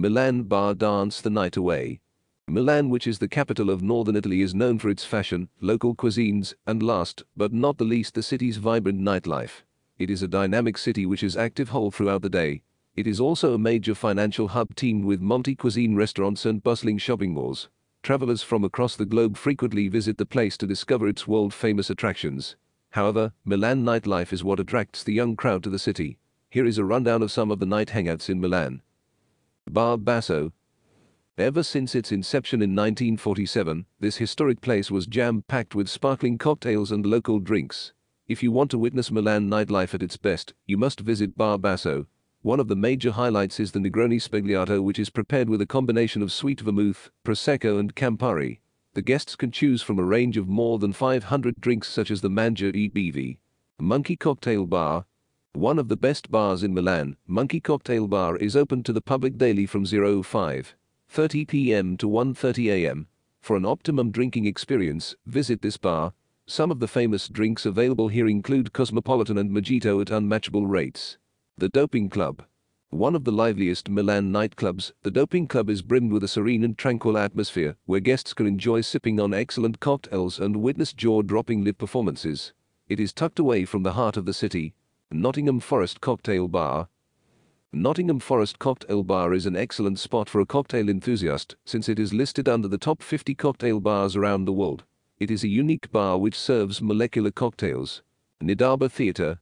Milan Bar Dance the Night Away. Milan, which is the capital of northern Italy, is known for its fashion, local cuisines, and last, but not the least, the city's vibrant nightlife. It is a dynamic city which is active whole throughout the day. It is also a major financial hub teamed with multi-cuisine restaurants and bustling shopping malls. Travelers from across the globe frequently visit the place to discover its world-famous attractions. However, Milan nightlife is what attracts the young crowd to the city. Here is a rundown of some of the night hangouts in Milan. Bar Basso. Ever since its inception in 1947, this historic place was jam-packed with sparkling cocktails and local drinks. If you want to witness Milan nightlife at its best, you must visit Bar Basso. One of the major highlights is the Negroni Sbagliato which is prepared with a combination of sweet vermouth, Prosecco and Campari. The guests can choose from a range of more than 500 drinks such as the Mangia e Bevi. Monkey Cocktail Bar, one of the best bars in Milan, Monkey Cocktail Bar is open to the public daily from 05:30 p.m. to 1:30 a.m. For an optimum drinking experience, visit this bar. Some of the famous drinks available here include Cosmopolitan and Mojito at unmatchable rates. The Doping Club. One of the liveliest Milan nightclubs, the Doping Club is brimmed with a serene and tranquil atmosphere where guests can enjoy sipping on excellent cocktails and witness jaw-dropping live performances. It is tucked away from the heart of the city, Nottingham Forest Cocktail Bar. Nottingham Forest Cocktail Bar is an excellent spot for a cocktail enthusiast since it is listed under the top 50 cocktail bars around the world. It is a unique bar which serves molecular cocktails. Nidaba Theatre.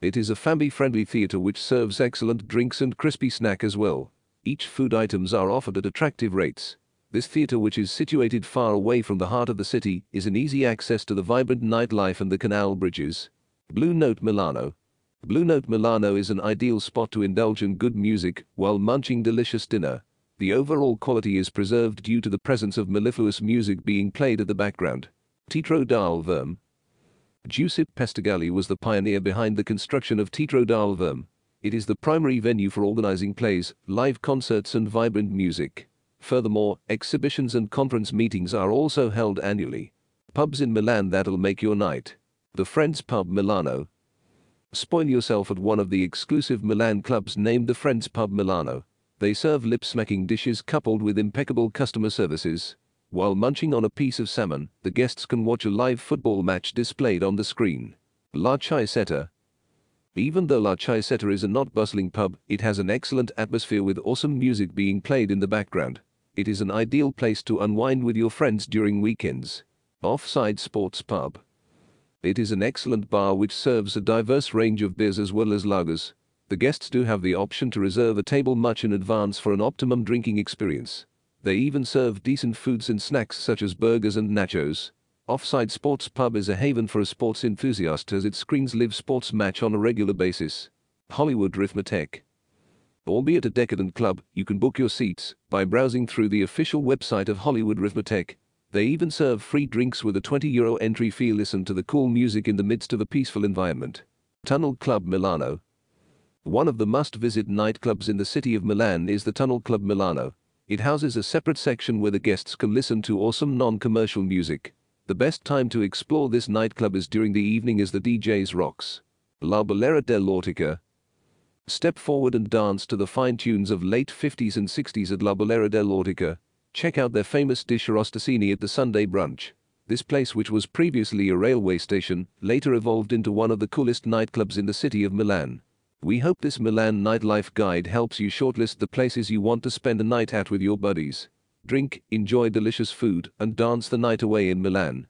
It is a family-friendly theatre which serves excellent drinks and crispy snack as well. Each food items are offered at attractive rates. This theatre which is situated far away from the heart of the city is an easy access to the vibrant nightlife and the canal bridges. Blue Note Milano. Blue Note Milano is an ideal spot to indulge in good music while munching delicious dinner. The overall quality is preserved due to the presence of mellifluous music being played at the background. Teatro dal Verme. Giuseppe Pestagalli was the pioneer behind the construction of Teatro dal Verme. It is the primary venue for organizing plays, live concerts and vibrant music. Furthermore, exhibitions and conference meetings are also held annually. Pubs in Milan that'll make your night. The Friends Pub Milano. Spoil yourself at one of the exclusive Milan clubs named the Friends Pub Milano. They serve lip-smacking dishes coupled with impeccable customer services. While munching on a piece of salmon, the guests can watch a live football match displayed on the screen. La Chiesetta. Even though La Chiesetta is a not bustling pub, it has an excellent atmosphere with awesome music being played in the background. It is an ideal place to unwind with your friends during weekends. Offside Sports Pub. It is an excellent bar which serves a diverse range of beers as well as lagers. The guests do have the option to reserve a table much in advance for an optimum drinking experience. They even serve decent foods and snacks such as burgers and nachos. Offside Sports Pub is a haven for a sports enthusiast as it screens live sports match on a regular basis. Hollywood Rythmoteque. Albeit a decadent club, you can book your seats by browsing through the official website of Hollywood Rythmoteque. They even serve free drinks with a 20 euro entry fee. Listen to the cool music in the midst of a peaceful environment. Tunnel Club Milano. One of the must-visit nightclubs in the city of Milan is the Tunnel Club Milano. It houses a separate section where the guests can listen to awesome non-commercial music. The best time to explore this nightclub is during the evening as the DJs rocks. La Balera dell'Ortica. Step forward and dance to the fine tunes of late 50s and 60s at La Balera dell'Ortica. Check out their famous dish Rosticini at the Sunday brunch. This place which was previously a railway station, later evolved into one of the coolest nightclubs in the city of Milan. We hope this Milan nightlife guide helps you shortlist the places you want to spend a night at with your buddies. Drink, enjoy delicious food, and dance the night away in Milan.